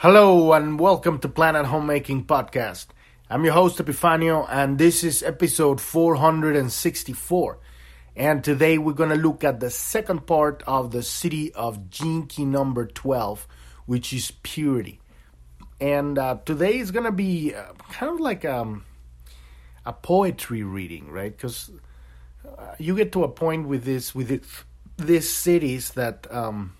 Hello and welcome to Planet Homemaking Podcast. I'm your host Epifanio and this is episode 464. And today we're going to look at the second part of the Siddhi of Key number 12, which is purity. And uh, today is going to be uh, kind of like um, a poetry reading, right? Because uh, you get to a point with this with it, these Siddhis that um,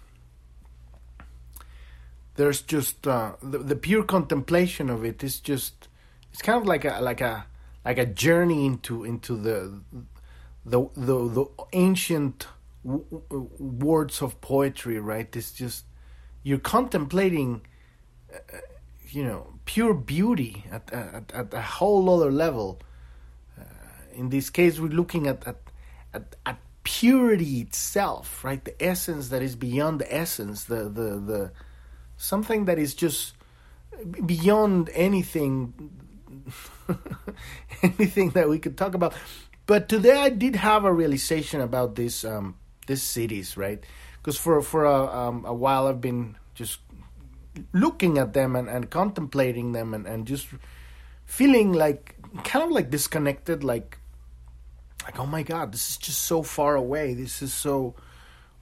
there's just uh, the, the pure contemplation of it is just it's kind of like a like a like a journey into into the the the, the ancient w- w- words of poetry right? It's just you're contemplating uh, you know pure beauty at, at, at a whole other level. Uh, in this case we're looking at at, at at purity itself right? The essence that is beyond the essence the the the something that is just beyond anything anything that we could talk about. But today i did have a realization about this um these Siddhis right? Because for for a, um, a while i've been just looking at them and, and contemplating them and, and just feeling like kind of like disconnected like like oh my god this is just so far away. This is so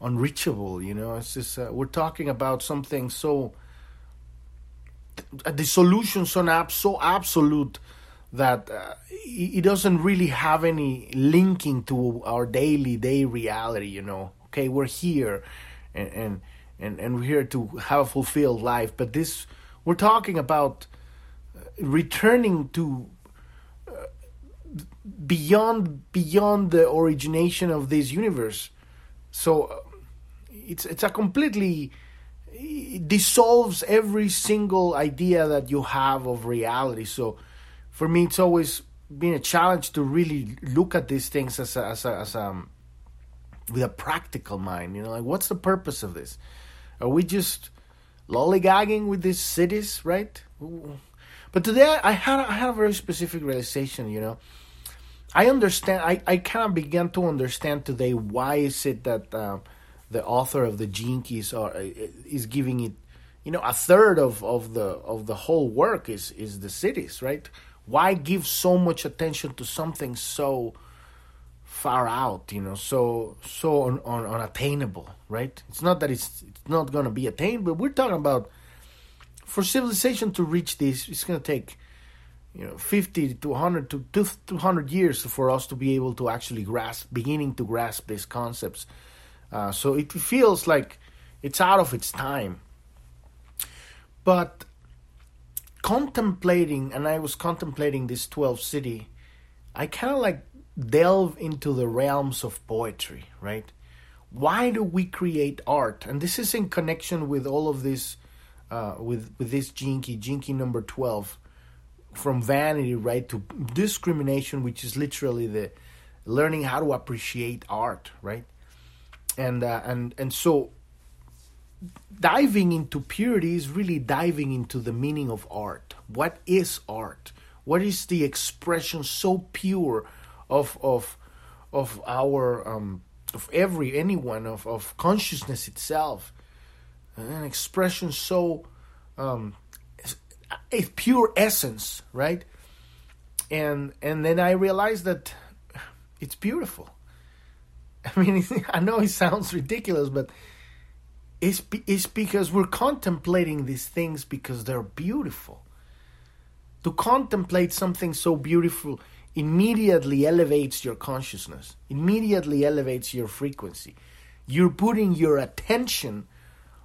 unreachable. You know, it's just uh, we're talking about something so the solution so so absolute that uh, it doesn't really have any linking to our daily day reality. You know, okay, we're here, and and and, and we're here to have a fulfilled life, but this we're talking about uh, returning to uh, beyond beyond the origination of this universe so uh, it's it's a completely it dissolves every single idea that you have of reality. So for me, it's always been a challenge to really look at these things as a, as a, as a with a practical mind. You know, like what's the purpose of this? Are we just lollygagging with these Siddhis, right? But today I had I had a very specific realization. You know, I understand. I I kind of began to understand today why is it that. Uh, the author of the Keys are uh, is giving it you know a third of, of the of the whole work is is the Siddhis right? Why give so much attention to something so far out you know so so un, un, unattainable right? It's not that it's it's not going to be attained but we're talking about for civilization to reach this it's going to take you know 50 to 100 to 200 years for us to be able to actually grasp beginning to grasp these concepts uh, so it feels like it's out of its time. But contemplating, and I was contemplating this 12 Siddhi, I kind of like delve into the realms of poetry, right? Why do we create art? And this is in connection with all of this, uh, with with this Gene Key, Jinky number 12, from vanity, right, to discrimination, which is literally the learning how to appreciate art, right? And uh, and and so diving into purity is really diving into the meaning of art. What is art? What is the expression so pure of of of our um, of every anyone of of consciousness itself? An expression so um, a pure essence, right? And and then I realized that it's beautiful. I mean, I know it sounds ridiculous, but it's it's because we're contemplating these things because they're beautiful. To contemplate something so beautiful immediately elevates your consciousness, immediately elevates your frequency. You're putting your attention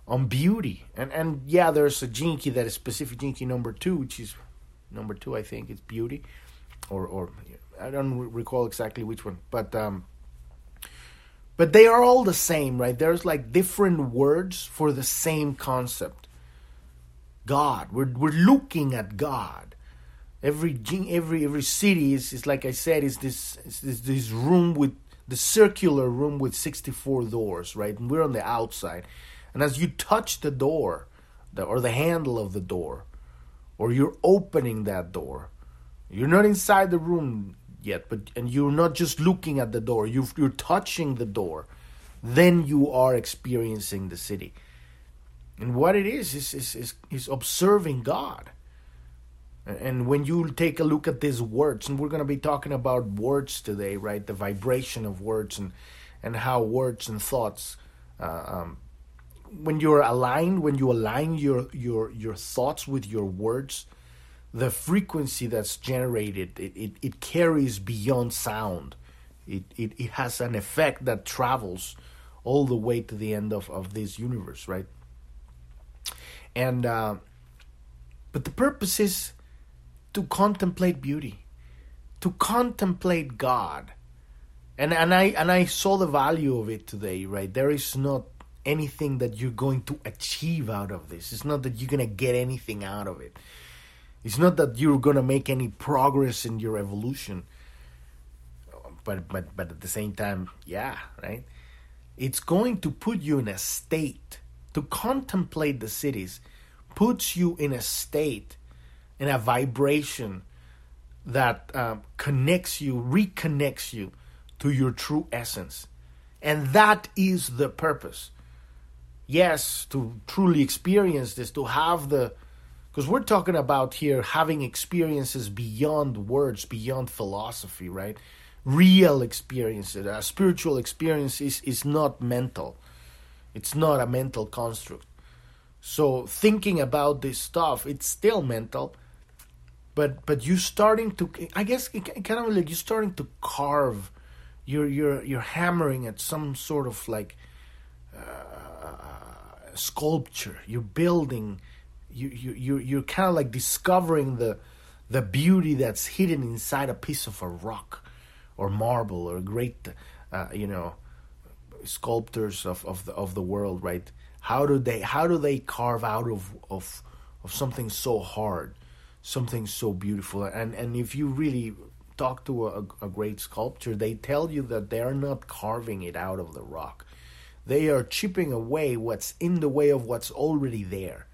on beauty. And and yeah, there's a Key that is specific Key number two, which is number two, I think, it's beauty. Or or I don't recall exactly which one. But um but they are all the same, right? There's like different words for the same concept. God. We're we're looking at God. Every every every Siddhi is, is like I said is this is this, room with the circular room with 64 doors, right? And we're on the outside. And as you touch the door, the, or the handle of the door, or you're opening that door, you're not inside the room yet, but and you're not just looking at the door, you you're touching the door, then you are experiencing the Siddhi. And what it is is is is, is observing God. And when you take a look at these words, and we're going to be talking about words today, right? The vibration of words and and how words and thoughts, uh, um, when you're aligned, when you align your your your thoughts with your words, the frequency that's generated it, it, it carries beyond sound. It, it it has an effect that travels all the way to the end of, of this universe, right? And uh, but the purpose is to contemplate beauty, to contemplate God. And and I and I saw the value of it today, right? There is not anything that you're going to achieve out of this. It's not that you're going to get anything out of it. It's not that you're to make any progress in your evolution. But but but at the same time, yeah, right? It's going to put you in a state to contemplate the Siddhis puts you in a state in a vibration that um, connects you, reconnects you to your true essence. And that is the purpose. Yes, to truly experience this, to have the. Because we're talking about here having experiences beyond words, beyond philosophy, right? Real experiences. A spiritual experience is, is not mental, it's not a mental construct. So thinking about this stuff, it's still mental, but but you're starting to i guess kind of like you're starting to carve you're you're you're hammering at some sort of like uh, sculpture you're building you you you you're kind of like discovering the the beauty that's hidden inside a piece of a rock or marble or great uh, you know sculptors of, of the of the world right how do they how do they carve out of of of something so hard something so beautiful. And and if you really talk to a, a great sculptor, they tell you that they are not carving it out of the rock. They are chipping away what's in the way of what's already there.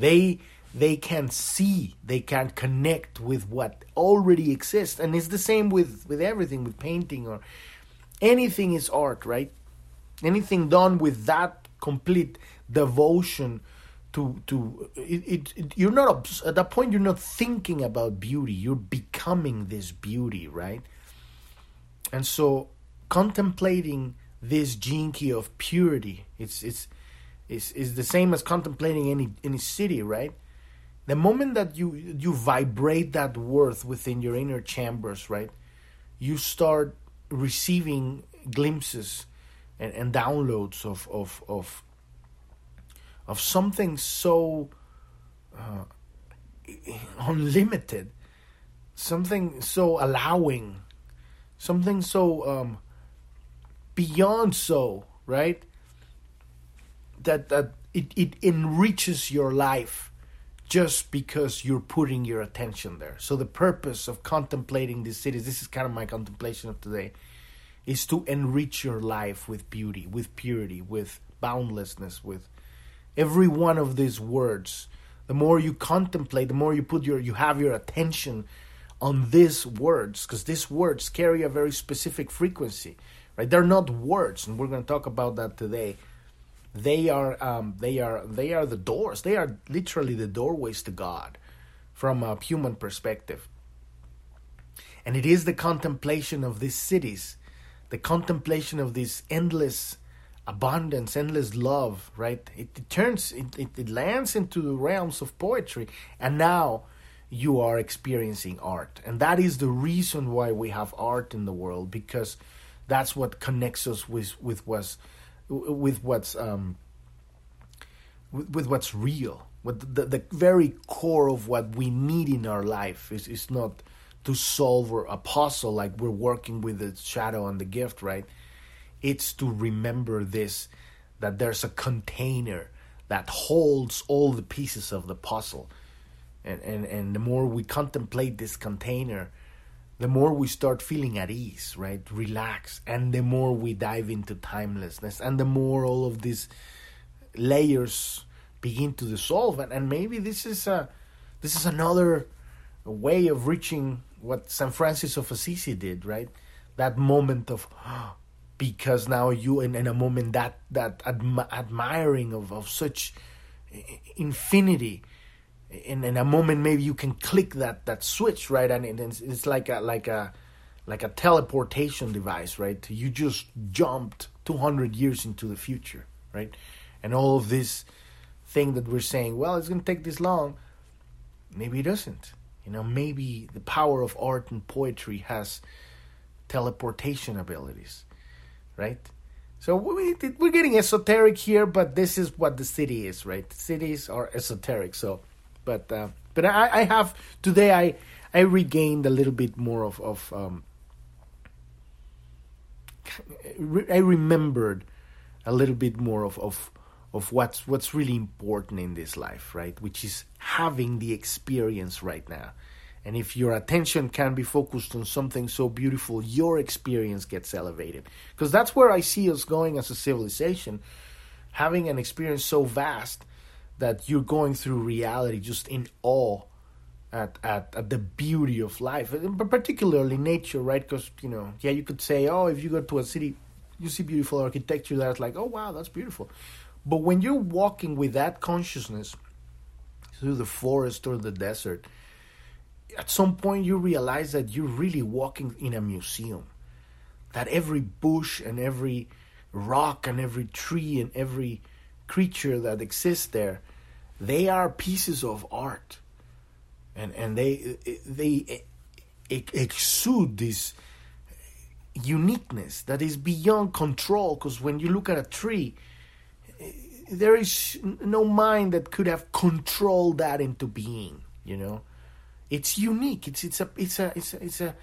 They they can see, they can't connect with what already exists. And it's the same with, with everything, with painting or anything is art, right? Anything done with that complete devotion to to it, it, it, you're not at that point you're not thinking about beauty you're becoming this beauty right and so contemplating this key of purity it's it's is is the same as contemplating any any Siddhi right the moment that you you vibrate that worth within your inner chambers right you start receiving glimpses and, and downloads of of of of something so uh, unlimited, something so allowing, something so um, beyond so, right? That that it, it enriches your life just because you're putting your attention there. So the purpose of contemplating these Siddhis, this is kind of my contemplation of today, is to enrich your life with beauty, with purity, with boundlessness, with every one of these words. The more you contemplate the more you put your you have your attention on these words because these words carry a very specific frequency right? They're not words and we're going to talk about that today they are um, they are they are the doors they are literally the doorways to god from a human perspective and it is the contemplation of these Siddhis the contemplation of this endless abundance, endless love, right? It, it turns, it, it, it lands into the realms of poetry, and now you are experiencing art. And that is the reason why we have art in the world, because that's what connects us with, with what's, with what's, um, with, with what's real. With the, the very core of what we need in our life is, is not to solve or a puzzle like we're working with the shadow and the gift, right? it's to remember this that there's a container that holds all the pieces of the puzzle. And, and, and the more we contemplate this container, the more we start feeling at ease, right? Relax. And the more we dive into timelessness, and the more all of these layers begin to dissolve. And, and maybe this is a this is another way of reaching what Saint Francis of Assisi did, right? That moment of because now you in, in a moment that that admi- admiring of, of such infinity in, in a moment maybe you can click that that switch right? And it's, it's like a like a like a teleportation device right? You just jumped 200 years into the future right? And all of this thing that we're saying well it's going to take this long. Maybe it doesn't. You know maybe the power of art and poetry has teleportation abilities right? So we, we're getting esoteric here but this is what the Siddhi is right? Siddhis are esoteric so but uh, but I, I have today I I regained a little bit more of of um, I remembered a little bit more of of of what's what's really important in this life, right? Which is having the experience right now. And if your attention can be focused on something so beautiful, your experience gets elevated. Because that's where I see us going as a civilization, having an experience so vast that you're going through reality just in awe at, at, at the beauty of life, but particularly nature, right? Because, you know, yeah, you could say, oh, if you go to a city, you see beautiful architecture that's like, oh, wow, that's beautiful. But when you're walking with that consciousness through the forest or the desert, at some point you realize that you're really walking in a museum. That every bush and every rock and every tree and every creature that exists there they are pieces of art, and and they they exude this uniqueness that is beyond control. Because when you look at a tree, there is no mind that could have controlled that into being. You know, it's unique. It's it's a it's a it's a, it's a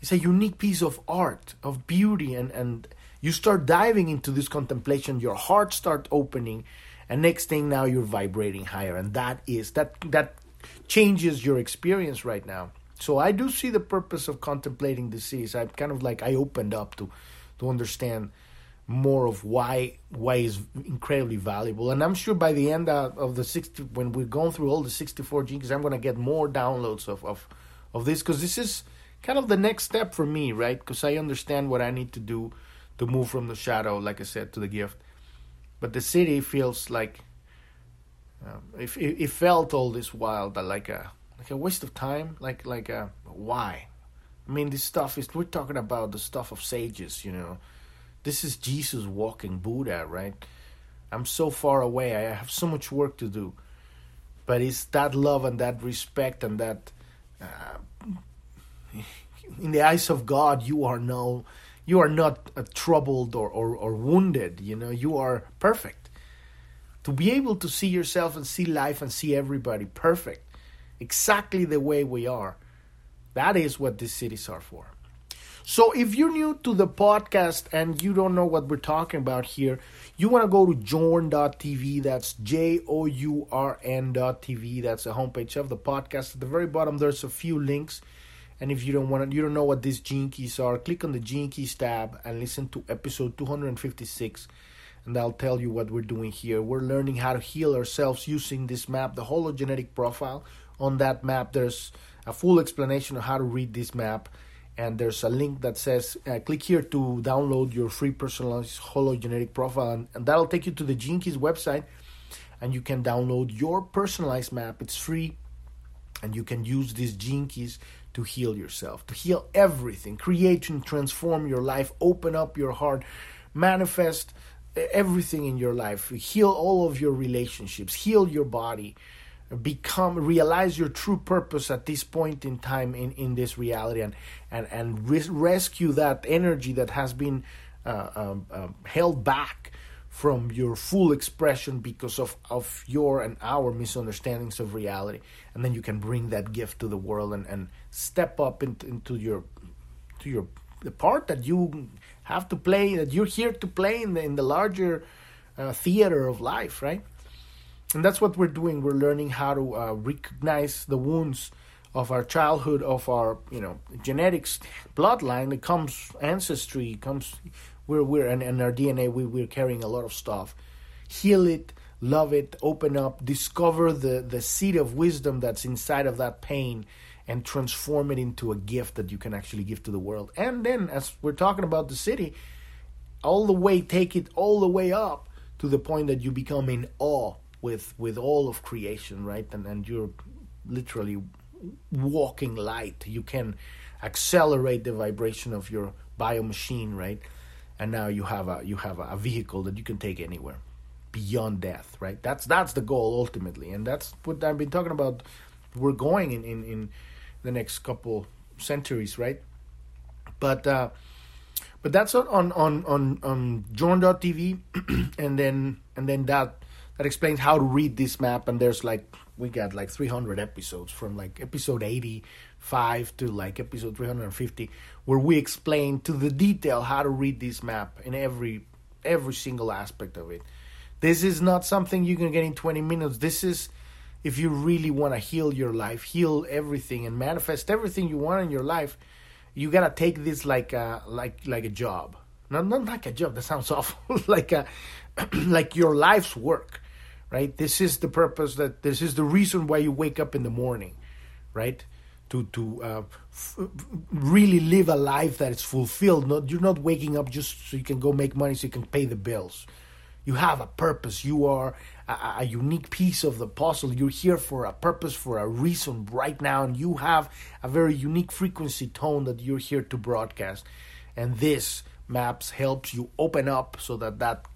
it's a unique piece of art of beauty and and you start diving into this contemplation your heart start opening and next thing now you're vibrating higher. And that is that that changes your experience right now. So i do see the purpose of contemplating the Siddhis i kind of like i opened up to to understand more of why why is incredibly valuable. And i'm sure by the end of the 60 when we're going through all the 64 genes i'm going to get more downloads of of, of this because this is kind of the next step for me right? Because i understand what i need to do to move from the shadow like i said to the gift but the Siddhi feels like um, it, it, felt all this while that like a like a waste of time like like a why? I mean this stuff is we're talking about the stuff of sages you know. This is jesus walking buddha right? I'm so far away i have so much work to do. But it's that love and that respect and that uh, in the eyes of god you are no you are not uh, troubled or, or, or wounded you know you are perfect. To be able to see yourself and see life and see everybody perfect exactly the way we are that is what these Siddhis are for. So if you're new to the podcast and you don't know what we're talking about here you want to go to journ.tv that's j-o-u-r-n.tv that's the homepage of the podcast. At the very bottom there's a few links and if you don't want to, you don't know what these gene keys are, click on the gene keys tab and listen to episode 256 and I'll tell you what we're doing here. We're learning how to heal ourselves using this map, the hologenetic profile. On that map, there's a full explanation of how to read this map, and there's a link that says uh, click here to download your free personalized hologenetic profile, and, and that'll take you to the Keys website, and you can download your personalized map. It's free, and you can use these Keys to heal yourself, to heal everything, create and transform your life, open up your heart, manifest everything in your life, heal all of your relationships, heal your body, become realize your true purpose at this point in time in, in this reality and and and res- rescue that energy that has been uh, um, um, held back from your full expression because of, of your and our misunderstandings of reality. And then you can bring that gift to the world and, and step up into, into your to your the part that you have to play that you're here to play in the, in the larger uh, theater of life right and that's what we're doing we're learning how to uh, recognize the wounds of our childhood of our you know genetics bloodline it comes ancestry comes we're we're and, and our DNA we, we're carrying a lot of stuff. Heal it, love it, open up, discover the the seed of wisdom that's inside of that pain and transform it into a gift that you can actually give to the world. And then as we're talking about the Siddhi, all the way take it all the way up to the point that you become in awe with with all of creation, right? And and you're literally walking light. You can accelerate the vibration of your bio machine, right? And now you have a you have a vehicle that you can take anywhere beyond death, right? That's that's the goal ultimately, and that's what I've been talking about. We're going in in, in the next couple centuries, right? But uh, but that's on on on on Journ.tv, and then and then that that explains how to read this map. And there's like we got like 300 episodes from like episode 85 to like episode 350, where we explain to the detail how to read this map in every every single aspect of it. This is not something you can get in 20 minutes. This is if you really want to heal your life, heal everything, and manifest everything you want in your life you gotta take this like a like like a job. Not not like a job. That sounds awful. like a like your life's work, right? This is the purpose. That this is the reason why you wake up in the morning, right? To to uh, f- really live a life that is fulfilled. Not you're not waking up just so you can go make money so you can pay the bills. You have a purpose. You are a, a, unique piece of the puzzle. You're here for a purpose, for a reason right now, and you have a very unique frequency tone that you're here to broadcast. And this maps helps you open up so that that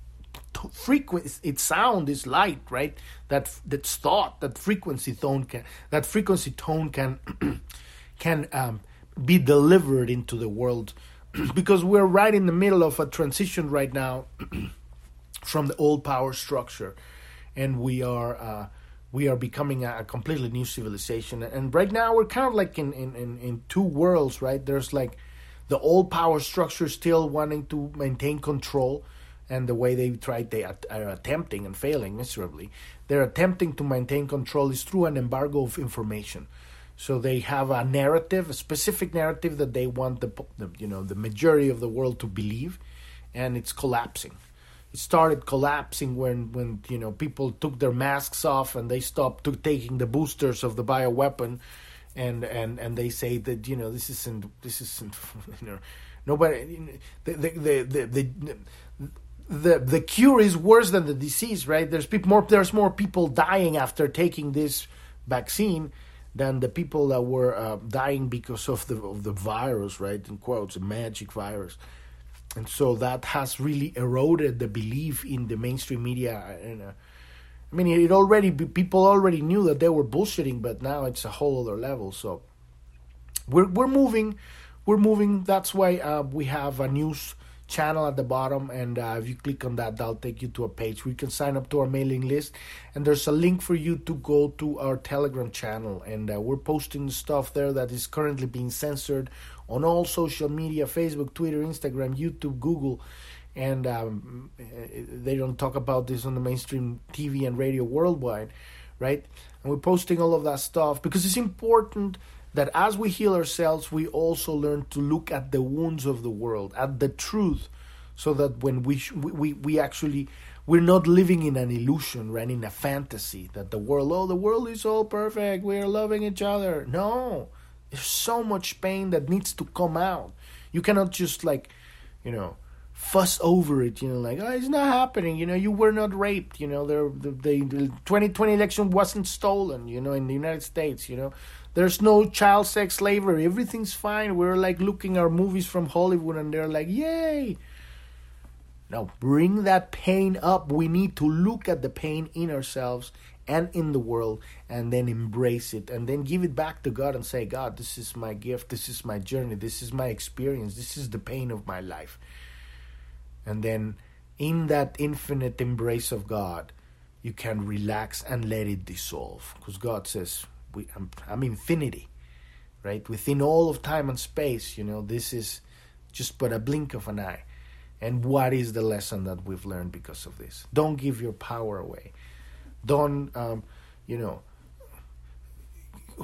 frequency its sound is light right that that's thought that frequency tone can that frequency tone can can um, be delivered into the world because we're right in the middle of a transition right now from the old power structure and we are uh, we are becoming a, a, completely new civilization. And right now we're kind of like in, in, in, in two worlds, right? There's like the old power structure still wanting to maintain control, and the way they try they are attempting and failing miserably. They're attempting to maintain control is through an embargo of information. So they have a narrative, a specific narrative that they want the, the you know the majority of the world to believe, and it's collapsing started collapsing when when you know people took their masks off and they stopped taking the boosters of the bioweapon and and and they say that you know this isn't this isn't you know nobody the the the the, the the the cure is worse than the disease, right? There's people more. There's more people dying after taking this vaccine than the people that were uh, dying because of the of the virus, right? In quotes, a magic virus and so that has really eroded the belief in the mainstream media. And, uh, I mean, it already people already knew that they were bullshitting, but now it's a whole other level. So we're we're moving, we're moving. That's why uh, we have a news channel at the bottom and uh, if you click on that that'll take you to a page where you can sign up to our mailing list and there's a link for you to go to our telegram channel and uh, we're posting stuff there that is currently being censored on all social media Facebook, Twitter, Instagram, YouTube, Google. And um, they don't talk about this on the mainstream TV and radio worldwide, right? And we're posting all of that stuff because it's important that as we heal ourselves, we also learn to look at the wounds of the world, at the truth, so that when we sh- we we actually we're not living in an illusion, right? In a fantasy that the world, oh, the world is all perfect, we're loving each other. No, there's so much pain that needs to come out. You cannot just like, you know, fuss over it. You know, like oh, it's not happening. You know, you were not raped. You know, the the, the 2020 election wasn't stolen. You know, in the United States. You know, there's no child sex slavery. Everything's fine. We're like looking our movies from Hollywood, and they're like, yay. Now bring that pain up. We need to look at the pain in ourselves and in the world and then embrace it and then give it back to God and say, God, this is my gift, this is my journey, this is my experience, this is the pain of my life. And then in that infinite embrace of God, you can relax and let it dissolve because God says, we, I'm, I'm infinity, right? Within all of time and space, you know, this is just but a blink of an eye. And what is the lesson that we've learned because of this? Don't give your power away don't um, you know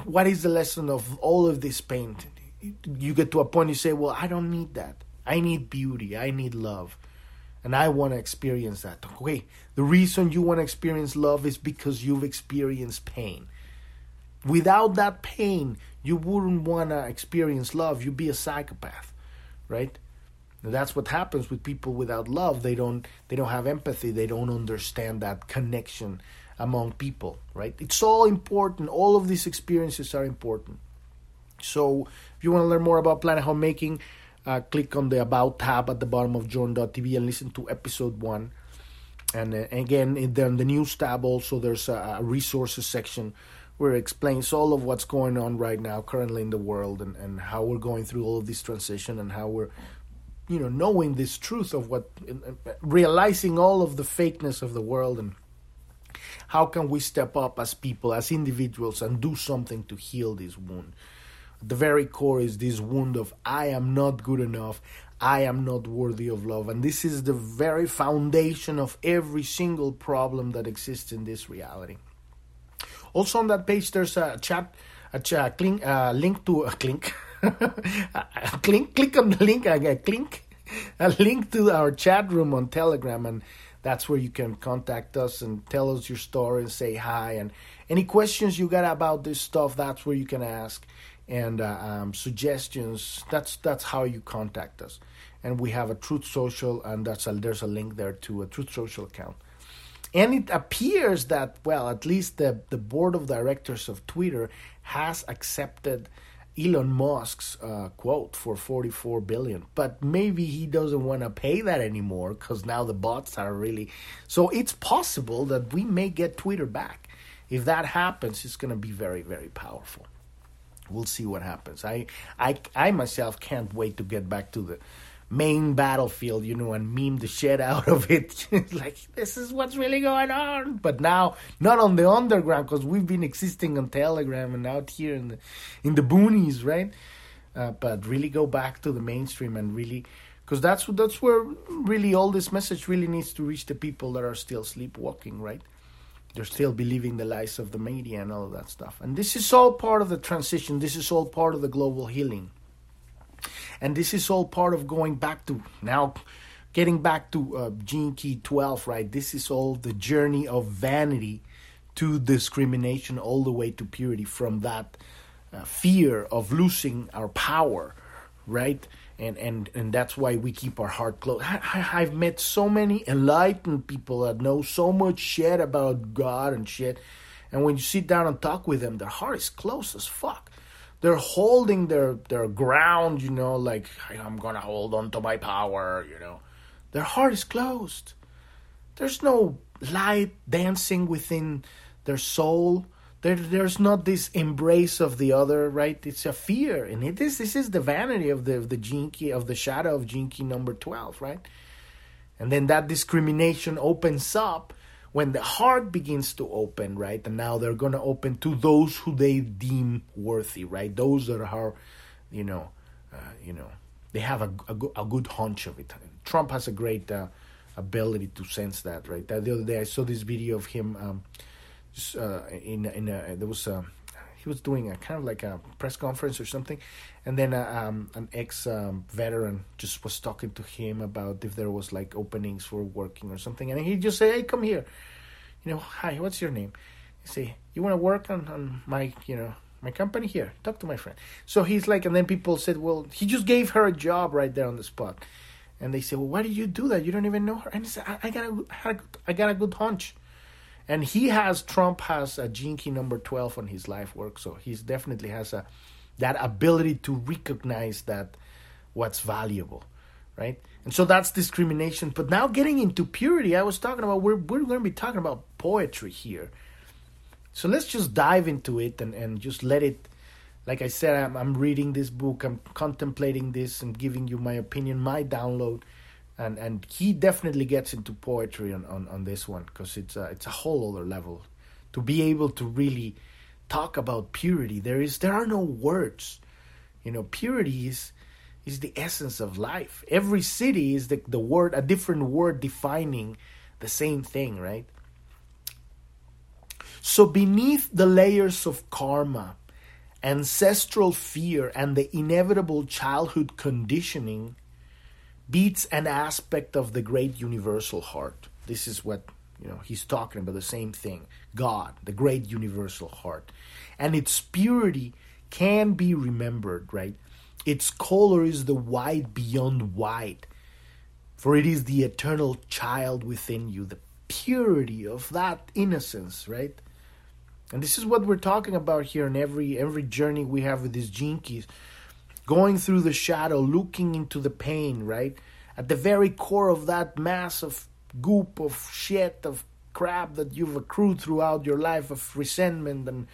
what is the lesson of all of this pain you get to a point you say well i don't need that. I need beauty. I need love. And i want to experience that. Okay the reason you want to experience love is because you've experienced pain. Without that pain you wouldn't want to experience love. You'd be a psychopath right? And that's what happens with people without love. They don't they don't have empathy. They don't understand that connection among people, right? It's all important. All of these experiences are important. So if you want to learn more about Planet Homemaking, uh, click on the About tab at the bottom of Journ.tv and listen to episode one. And uh, again, in the, in the news tab also, there's a, a, resources section where it explains all of what's going on right now, currently in the world, and, and how we're going through all of this transition and how we're, you know, knowing this truth of what, realizing all of the fakeness of the world and how can we step up as people, as individuals, and do something to heal this wound the very core is this wound of I am not good enough, I am not worthy of love. And this is the very foundation of every single problem that exists in this reality. Also on that page, there's a chat, a chat, clink, uh, link to a clink, a clink, click on the link, a clink, a link to our chat room on Telegram, and that's where you can contact us and tell us your story and say hi. And any questions you got about this stuff, that's where you can ask and uh, um, suggestions. That's that's how you contact us. And we have a Truth Social, and that's a, there's a link there to a Truth Social account. And it appears that well, at least the the board of directors of Twitter has accepted Elon Musk's uh, quote for 44 billion, but maybe he doesn't want to pay that anymore because now the bots are really. So it's possible that we may get Twitter back. If that happens, it's going to be very, very powerful we'll see what happens. I, I, I myself can't wait to get back to the main battlefield, you know, and meme the shit out of it. like this is what's really going on. But now, not on the underground, because we've been existing on Telegram and out here in the in the boonies, right? Uh, but really go back to the mainstream and really, because that's that's where really all this message really needs to reach the people that are still sleepwalking, right? they're still believing the lies of the media and all that stuff. And this is all part of the transition. This is all part of the global healing. And this is all part of going back to now, getting back to uh, Gene Key 12, right? This is all the journey of vanity to discrimination, all the way to purity from that uh, fear of losing our power, right? and and and that's why we keep our heart closed. I, have met so many enlightened people that know so much shit about God and shit, and when you sit down and talk with them, their heart is closed as fuck. They're holding their their ground, you know, like I'm gonna hold on to my power, you know. Their heart is closed. There's no light dancing within their soul there, there's not this embrace of the other, right? It's a fear, and it is. This is the vanity of the of the key of the shadow of key number twelve, right? And then that discrimination opens up when the heart begins to open, right? And now they're going to open to those who they deem worthy, right? Those that are, you know, uh, you know, they have a, a, a, good hunch of it. Trump has a great uh, ability to sense that, right? The other day I saw this video of him. Um, uh, in in a, there was a, he was doing a kind of like a press conference or something, and then uh, um, an ex um, veteran just was talking to him about if there was like openings for working or something, and he just said, "Hey, come here, you know, hi, what's your name?" He say, "You want to work on on my you know." My company here. Talk to my friend. So he's like, and then people said, "Well, he just gave her a job right there on the spot." And they say, "Well, why did you do that? You don't even know her." And he said, "I, I got a, I got a good hunch." And he has Trump has a gene key number 12 on his life work so he's definitely has a that ability to recognize that what's valuable right? And so that's discrimination. But now getting into purity i was talking about we're, we're going to be talking about poetry here. So let's just dive into it and, and just let it like i said I'm, I'm reading this book i'm contemplating this and giving you my opinion my download and and he definitely gets into poetry on on, on this one because it's a, it's a whole other level. To be able to really talk about purity there is there are no words. You know purity is is the essence of life. Every Siddhi is the, the word a different word defining the same thing right? So beneath the layers of karma ancestral fear and the inevitable childhood conditioning beats an aspect of the great universal heart. This is what you know he's talking about the same thing. God, the great universal heart. And its purity can be remembered, right? Its color is the white beyond white. For it is the eternal child within you, the purity, of that innocence, right? And this is what we're talking about here in every every journey we have with these keys. Going through the shadow, looking into the pain, right? At the very core of that mass of goop of shit of crap that you've accrued throughout your life of resentment and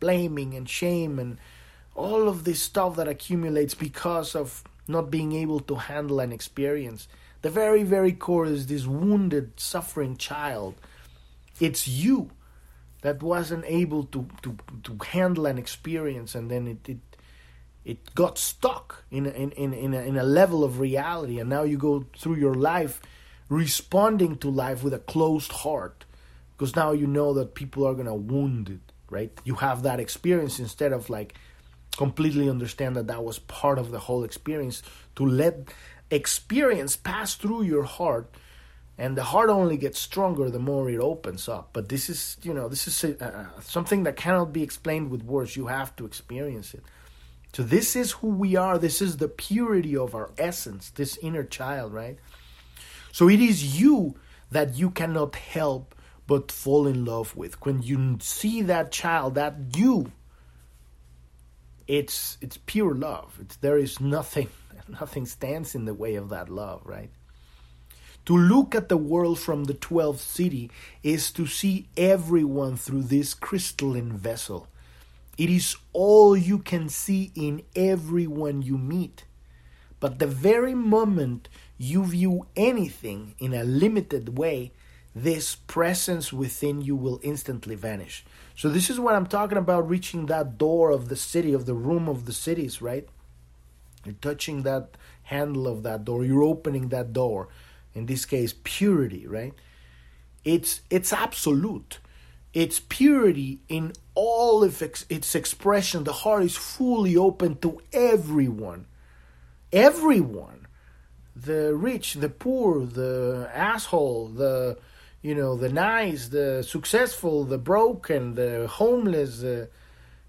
blaming and shame and all of this stuff that accumulates because of not being able to handle an experience. The very, very core is this wounded, suffering child. It's you that wasn't able to, to, to handle an experience and then it, it it got stuck in in in in a, in a level of reality and now you go through your life responding to life with a closed heart because now you know that people are to wound it right? You have that experience instead of like completely understand that that was part of the whole experience to let experience pass through your heart and the heart only gets stronger the more it opens up. But this is you know this is uh, something that cannot be explained with words. You have to experience it so this is who we are this is the purity of our essence this inner child right so it is you that you cannot help but fall in love with when you see that child that you it's it's pure love. It's, there is nothing nothing stands in the way of that love, right? To look at the world from the 12th Siddhi is to see everyone through this crystalline vessel. It is all you can see in everyone you meet. But the very moment you view anything in a limited way, this presence within you will instantly vanish. So this is what I'm talking about reaching that door of the Siddhi, of the room of the Siddhis, right? You're touching that handle of that door, you're opening that door. In this case, purity, right? It's it's absolute. It's purity in all of its, expression. The heart is fully open to everyone. Everyone. The rich, the poor, the asshole, the you know the nice the successful the broken the homeless the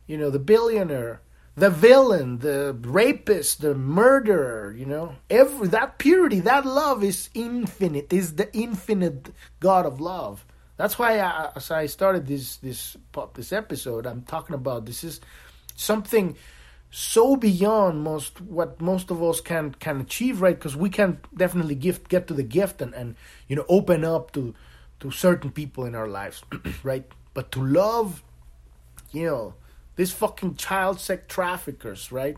you know the billionaire the villain the rapist the murderer you know every that purity that love is infinite is the infinite god of love that's why I, as i started this this this episode i'm talking about this is something so beyond most what most of us can can achieve right because we can definitely gift get to the gift and and you know open up to to certain people in our lives, right? But to love, you know, these fucking child sex traffickers, right?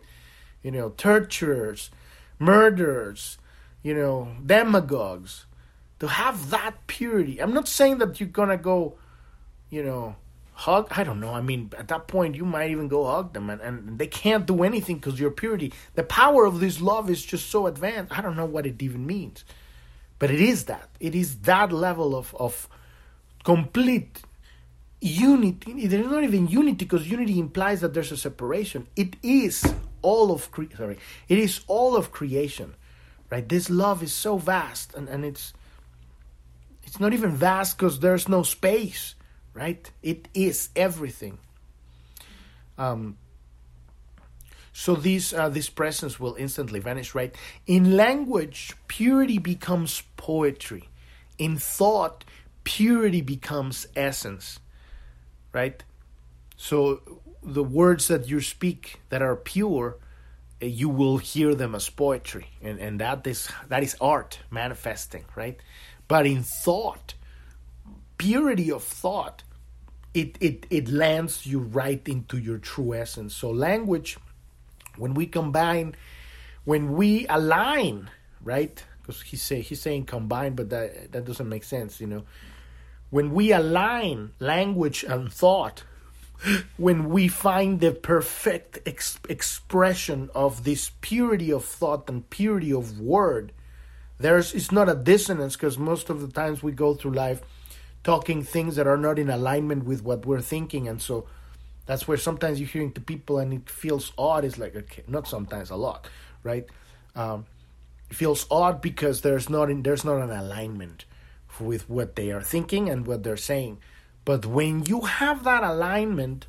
You know, torturers, murderers, you know, demagogues. To have that purity. I'm not saying that you're gonna go, you know, hug. I don't know. I mean, at that point, you might even go hug them, and, and they can't do anything because your purity. The power of this love is just so advanced. I don't know what it even means. But it is that. It is that level of, of complete unity. There's not even unity because unity implies that there's a separation. It is all of cre- sorry. It is all of creation. Right? This love is so vast and, and it's it's not even vast because there's no space, right? It is everything. Um, so these uh, this presence will instantly vanish, right? In language, purity becomes poetry. In thought, purity becomes essence, right? So the words that you speak that are pure, uh, you will hear them as poetry, and and that is that is art manifesting, right? But in thought, purity of thought, it it it lands you right into your true essence. So language when we combine, when we align, right? Because he's say he's saying combine, but that that doesn't make sense, you know. When we align language and thought, when we find the perfect ex- expression of this purity of thought and purity of word, there's it's not a dissonance because most of the times we go through life talking things that are not in alignment with what we're thinking, and so that's where sometimes you're hearing to people and it feels odd. It's like okay, not sometimes a lot, right? Um, it feels odd because there's not in, there's not an alignment with what they are thinking and what they're saying. But when you have that alignment,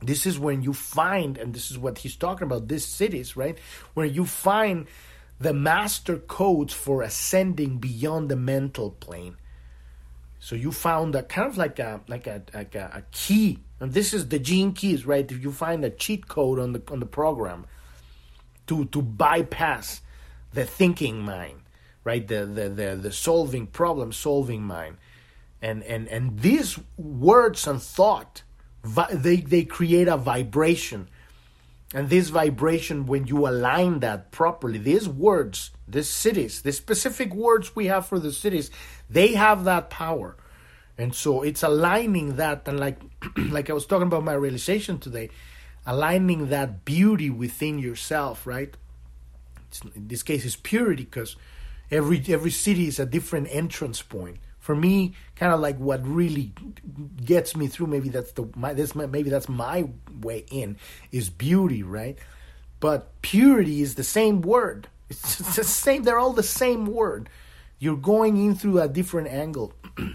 this is when you find, and this is what he's talking about, these Siddhis, right? Where you find the master codes for ascending beyond the mental plane. So you found a kind of like a like a like a, a key, and this is the gene keys, right? If you find a cheat code on the on the program to to bypass the thinking mind, right? The the the, the solving problem solving mind, and and and these words and thought, they they create a vibration and this vibration, when you align that properly, these words, these Siddhis, the specific words we have for the Siddhis, they have that power. And so it's aligning that, and like, like I was talking about my realization today, aligning that beauty within yourself, right? It's, in this case, is purity because every every Siddhi is a different entrance point for me kind of like what really gets me through maybe that's the my this maybe that's my way in is beauty right? But purity is the same word. It's the same they're all the same word. You're going in through a different angle.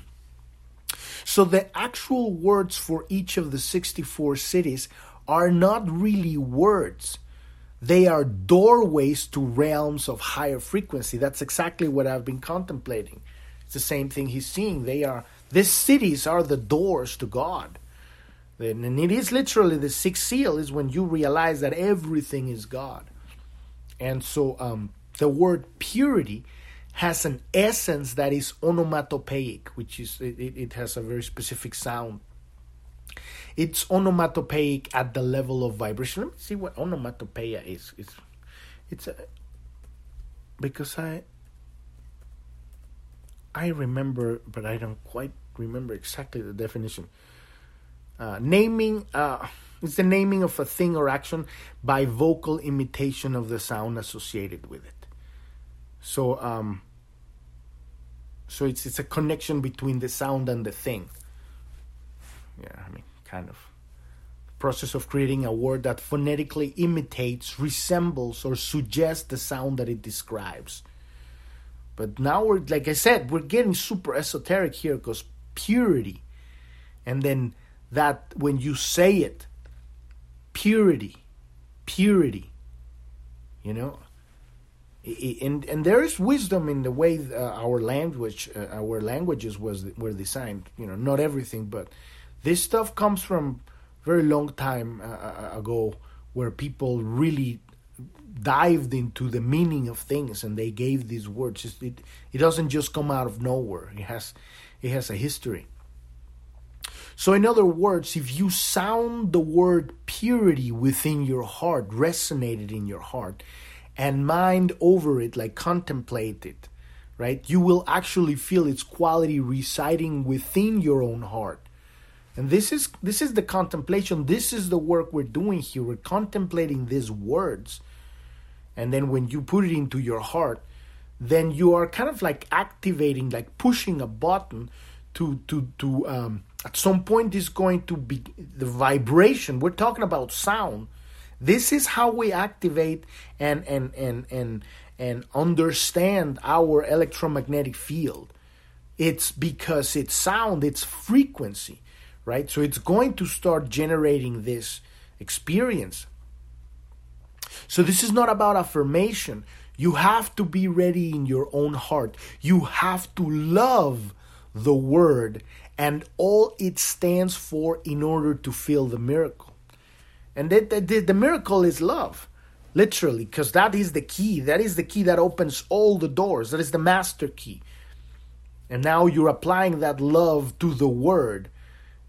So the actual words for each of the 64 Siddhis are not really words. They are doorways to realms of higher frequency. That's exactly what i've been contemplating it's the same thing he's seeing. They are these Siddhis are the doors to God. And it is literally the sixth seal is when you realize that everything is God. And so um, the word purity has an essence that is onomatopoeic, which is it, it has a very specific sound. It's onomatopoeic at the level of vibration. Let me see what onomatopoeia is. It's it's a, because I I remember, but I don't quite remember exactly the definition. Uh, naming uh, is the naming of a thing or action by vocal imitation of the sound associated with it. So, um, so it's it's a connection between the sound and the thing. Yeah, I mean, kind of process of creating a word that phonetically imitates, resembles, or suggests the sound that it describes. But now we're, like I said, we're getting super esoteric here because purity. And then that, when you say it, purity, purity, you know. And and there is wisdom in the way uh, our language, uh, our languages was were designed. You know, not everything, but this stuff comes from very long time uh, ago, where people really dived into the meaning of things and they gave these words. It, it doesn't just come out of nowhere. It has it has a history. So in other words, if you sound the word purity within your heart, resonated in your heart, and mind over it, like contemplate it, right? You will actually feel its quality residing within your own heart. And this is this is the contemplation. This is the work we're doing here. We're contemplating these words and then when you put it into your heart then you are kind of like activating like pushing a button to to to um, at some point is going to be the vibration. We're talking about sound. This is how we activate and and and and and understand our electromagnetic field. It's because it's sound it's frequency right? So it's going to start generating this experience so this is not about affirmation. You have to be ready in your own heart. You have to love the word and all it stands for in order to feel the miracle. And the, the, the miracle is love, literally, because that is the key. That is the key that opens all the doors. That is the master key. And now you're applying that love to the word.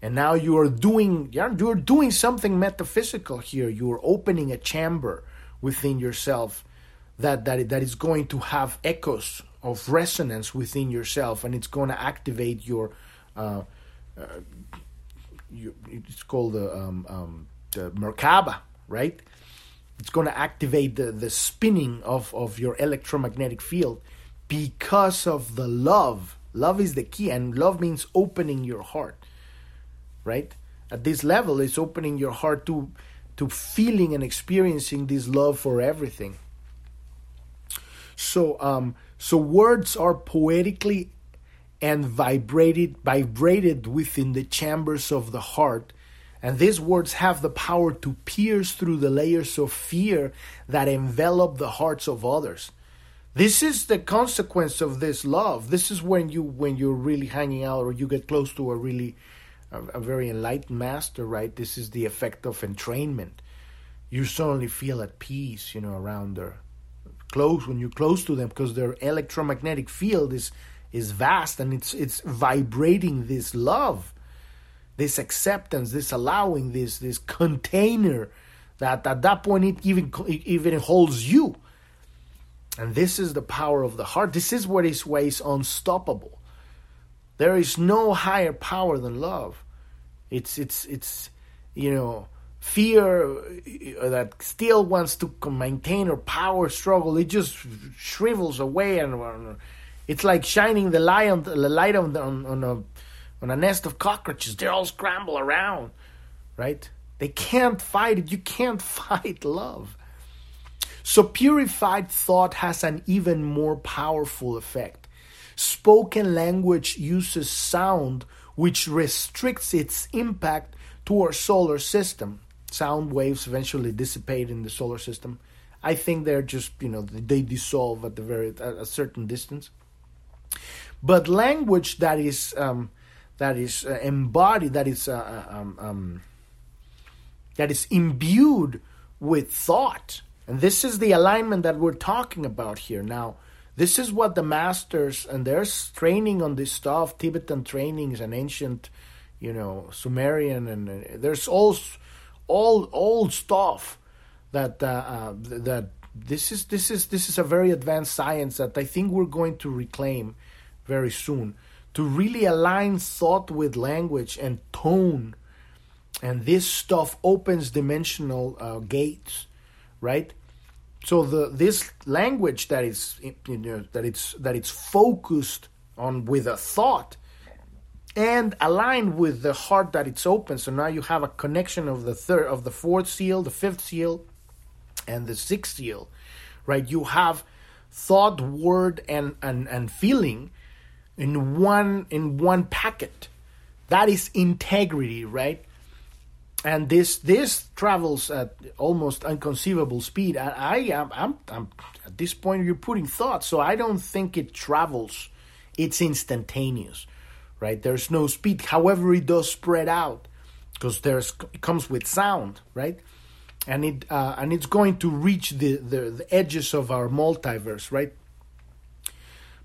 And now you are doing you're doing something metaphysical here. You're opening a chamber within yourself that that that is going to have echoes of resonance within yourself, and it's going to activate your. Uh, uh, you, it's called the um, um, the Merkaba, right? It's going to activate the, the spinning of, of your electromagnetic field because of the love. Love is the key, and love means opening your heart, right? At this level, it's opening your heart to to feeling and experiencing this love for everything. So, um, so words are poetically and vibrated, vibrated within the chambers of the heart. And these words have the power to pierce through the layers of fear that envelop the hearts of others. This is the consequence of this love. This is when you when you're really hanging out or you get close to a really a, a very enlightened master, right? This is the effect of entrainment. You suddenly feel at peace, you know, around their close when you're close to them because their electromagnetic field is is vast and it's it's vibrating this love, this acceptance, this allowing, this this container that at that point it even it even holds you and this is the power of the heart. This is what is why it's unstoppable. There is no higher power than love. It's it's it's you know fear uh, that still wants to maintain or power struggle. It just shrivels away and it's like shining the light on the light on, on, on a on a nest of cockroaches. They all scramble around, right? They can't fight it. You can't fight love. So purified thought has an even more powerful effect. Spoken language uses sound which restricts its impact to our solar system. Sound waves eventually dissipate in the solar system. I think they're just, you know, they dissolve at the very at a certain distance. But language that is um, that is uh, embodied, that is uh, uh um, um, that is imbued with thought, and this is the alignment that we're talking about here. Now, this is what the masters, and there's training on this stuff, Tibetan trainings and ancient, you know, Sumerian, and uh, there's all, all old stuff that uh, uh, that this is this is this is a very advanced science that I think we're going to reclaim very soon to really align thought with language and tone, and this stuff opens dimensional uh, gates, right? So the this language that is you know that it's that it's focused on with a thought and aligned with the heart that it's open. So now you have a connection of the third of the fourth seal the fifth seal and the sixth seal right? You have thought word and and, and feeling in one in one packet. That is integrity right and this this travels at almost unconceivable speed. I am I'm, I'm, at this point you're putting thought, so I don't think it travels. It's instantaneous, right? There's no speed. However, it does spread out because there's it comes with sound, right? And it uh, and it's going to reach the, the the edges of our multiverse, right?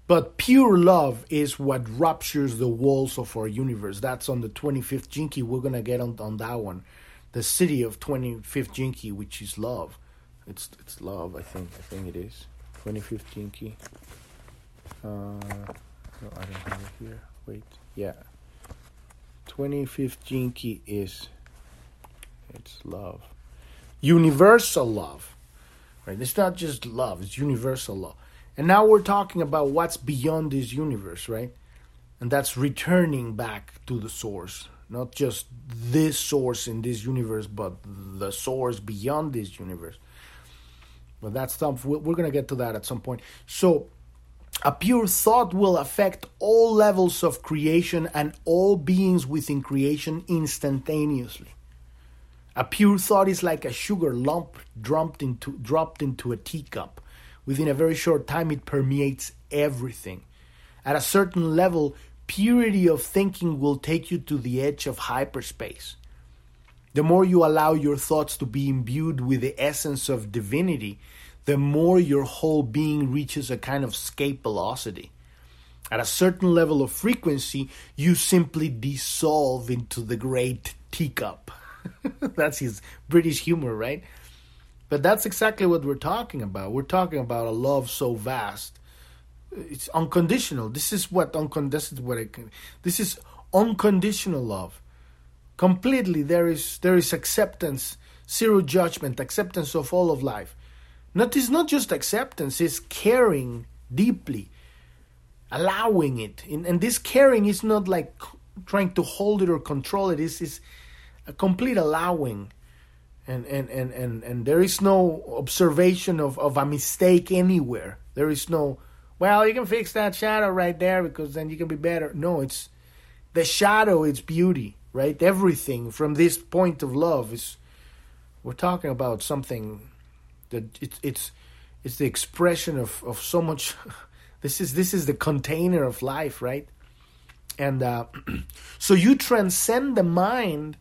But pure love is what ruptures the walls of our universe. That's on the 25th Gene Key. We're going to get on, on that one. The Siddhi of 25th Gene Key, which is love. It's it's love, I think. I think it is. 25th Gene Key. Uh, no, I don't have it here. Wait. Yeah. 25th Gene Key is it's love. Universal love. Right? It's not just love, it's universal love. And now we're talking about what's beyond this universe, right? And that's returning back to the source. Not just this source in this universe, but the source beyond this universe. But that's stuff, we're going to get to that at some point. So, a pure thought will affect all levels of creation and all beings within creation instantaneously. A pure thought is like a sugar lump dropped into, dropped into a teacup within a very short time, it permeates everything. At a certain level, purity of thinking will take you to the edge of hyperspace. The more you allow your thoughts to be imbued with the essence of divinity, the more your whole being reaches a kind of escape velocity. At a certain level of frequency, you simply dissolve into the great teacup. That's his British humor, right? But that's exactly what we're talking about. We're talking about a love so vast. It's unconditional. This is what uncon- this is what can, this is unconditional love. Completely there is there is acceptance, zero judgment, acceptance of all of life. Not it's not just acceptance, it's caring deeply, allowing it. And, and this caring is not like trying to hold it or control it. It's, it's a complete allowing and and and and, and there is no observation of, of a mistake anywhere. There is no well you can fix that shadow right there because then you can be better. No it's the shadow it's beauty right? Everything from this point of love is we're talking about something that it's it's it's the expression of, of so much this is this is the container of life right? And uh, so you transcend the mind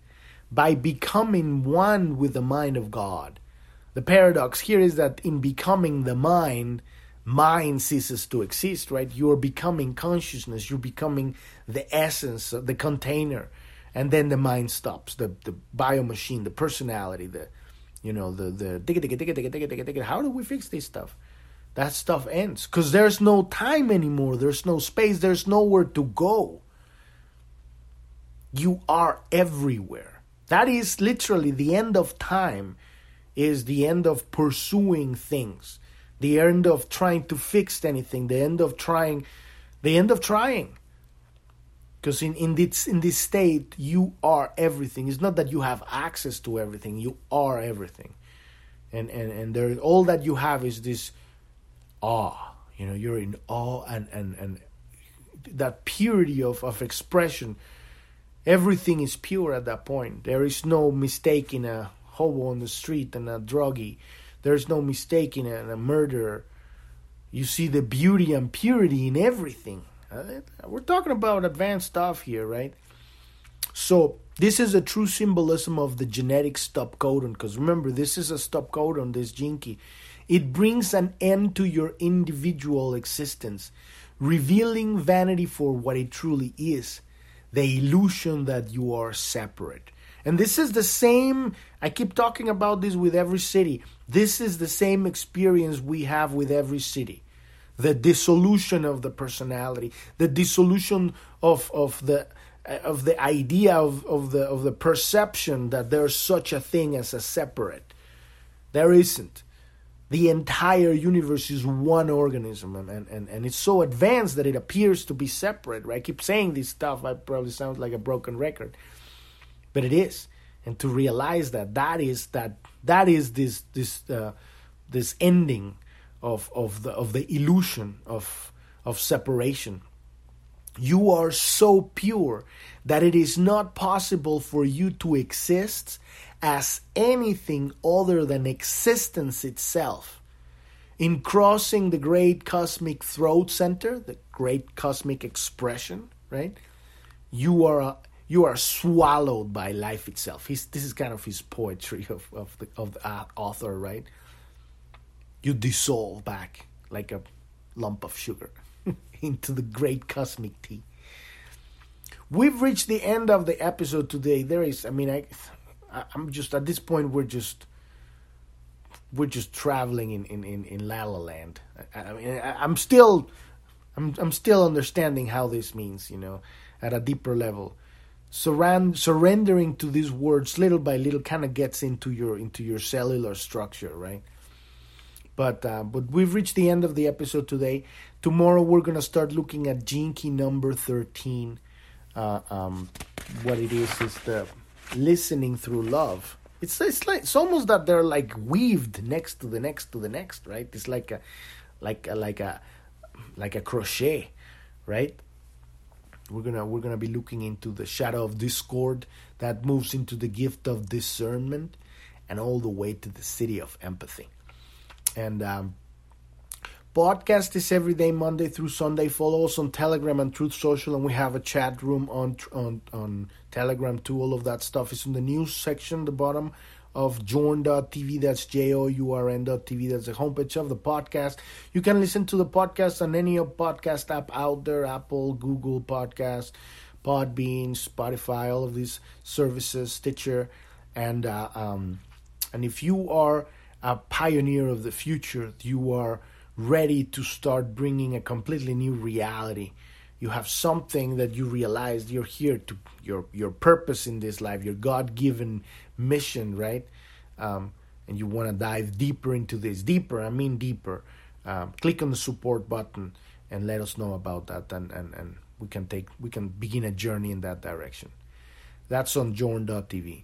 by becoming one with the mind of god. The paradox here is that in becoming the mind mind ceases to exist right? You're becoming consciousness. You're becoming the essence uh, the container. And then the mind stops. The the bio machine the personality the you know the the digga digga digga digga digga digga digga. how do we fix this stuff? That stuff ends. Because there's no time anymore. There's no space. There's nowhere to go. You are everywhere that is literally the end of time is the end of pursuing things. The end of trying to fix anything. The end of trying the end of trying. Because in, in this in this state you are everything. It's not that you have access to everything. You are everything. And and and there all that you have is this awe. You know you're in awe and and and that purity of of expression everything is pure at that point there is no mistake in a hobo on the street and a druggie there's no mistake in a, a murderer you see the beauty and purity in everything uh, we're talking about advanced stuff here, right? So this is a true symbolism of the genetic stop codon. Because remember, this is a stop codon, this key. It brings an end to your individual existence, revealing vanity for what it truly is the illusion that you are separate. And this is the same, I keep talking about this with every Siddhi. This is the same experience we have with every Siddhi the dissolution of the personality, the dissolution of of the uh, of the idea of, of the of the perception that there's such a thing as a separate. There isn't. The entire universe is one organism and, and, and and it's so advanced that it appears to be separate. Right? I keep saying this stuff, I probably sound like a broken record. But it is. And to realize that that is that that is this this uh, this ending of of the of the illusion of of separation. You are so pure that it is not possible for you to exist as anything other than existence itself. In crossing the great cosmic throat center, the great cosmic expression, right? You are you are swallowed by life itself. He's, this is kind of his poetry of, of the of the uh, author, right? you dissolve back like a lump of sugar into the great cosmic tea. We've reached the end of the episode today. There is, I mean, I, I'm just at this point. We're just, we're just traveling in in in, in La La Land. I, I mean, I, I'm still, I'm I'm still understanding how this means. You know, at a deeper level. Surrend, surrendering to these words little by little kind of gets into your into your cellular structure, right? But uh, but we've reached the end of the episode today. Tomorrow we're gonna start looking at key number thirteen. Uh, um, what it is is the listening through love. It's it's like it's almost that they're like weaved next to the next to the next, right? It's like a like a, like a like a crochet, right? We're gonna we're gonna be looking into the shadow of discord that moves into the gift of discernment, and all the way to the Siddhi of empathy. And um, podcast is every day, Monday through Sunday. Follow us on Telegram and Truth Social, and we have a chat room on on on Telegram too. All of that stuff is in the news section, the bottom of journ.tv. That's J O U R N.tv. That's the homepage of the podcast. You can listen to the podcast on any podcast app out there Apple, Google Podcast, Podbean, Spotify, all of these services, Stitcher. And, uh, um, and if you are a pioneer of the future. You are ready to start bringing a completely new reality. You have something that you realized you're here to your your purpose in this life, your God given mission, right? Um, and you want to dive deeper into this, deeper. I mean deeper. Um, click on the support button and let us know about that, and, and, and we can take we can begin a journey in that direction. That's on journ.tv.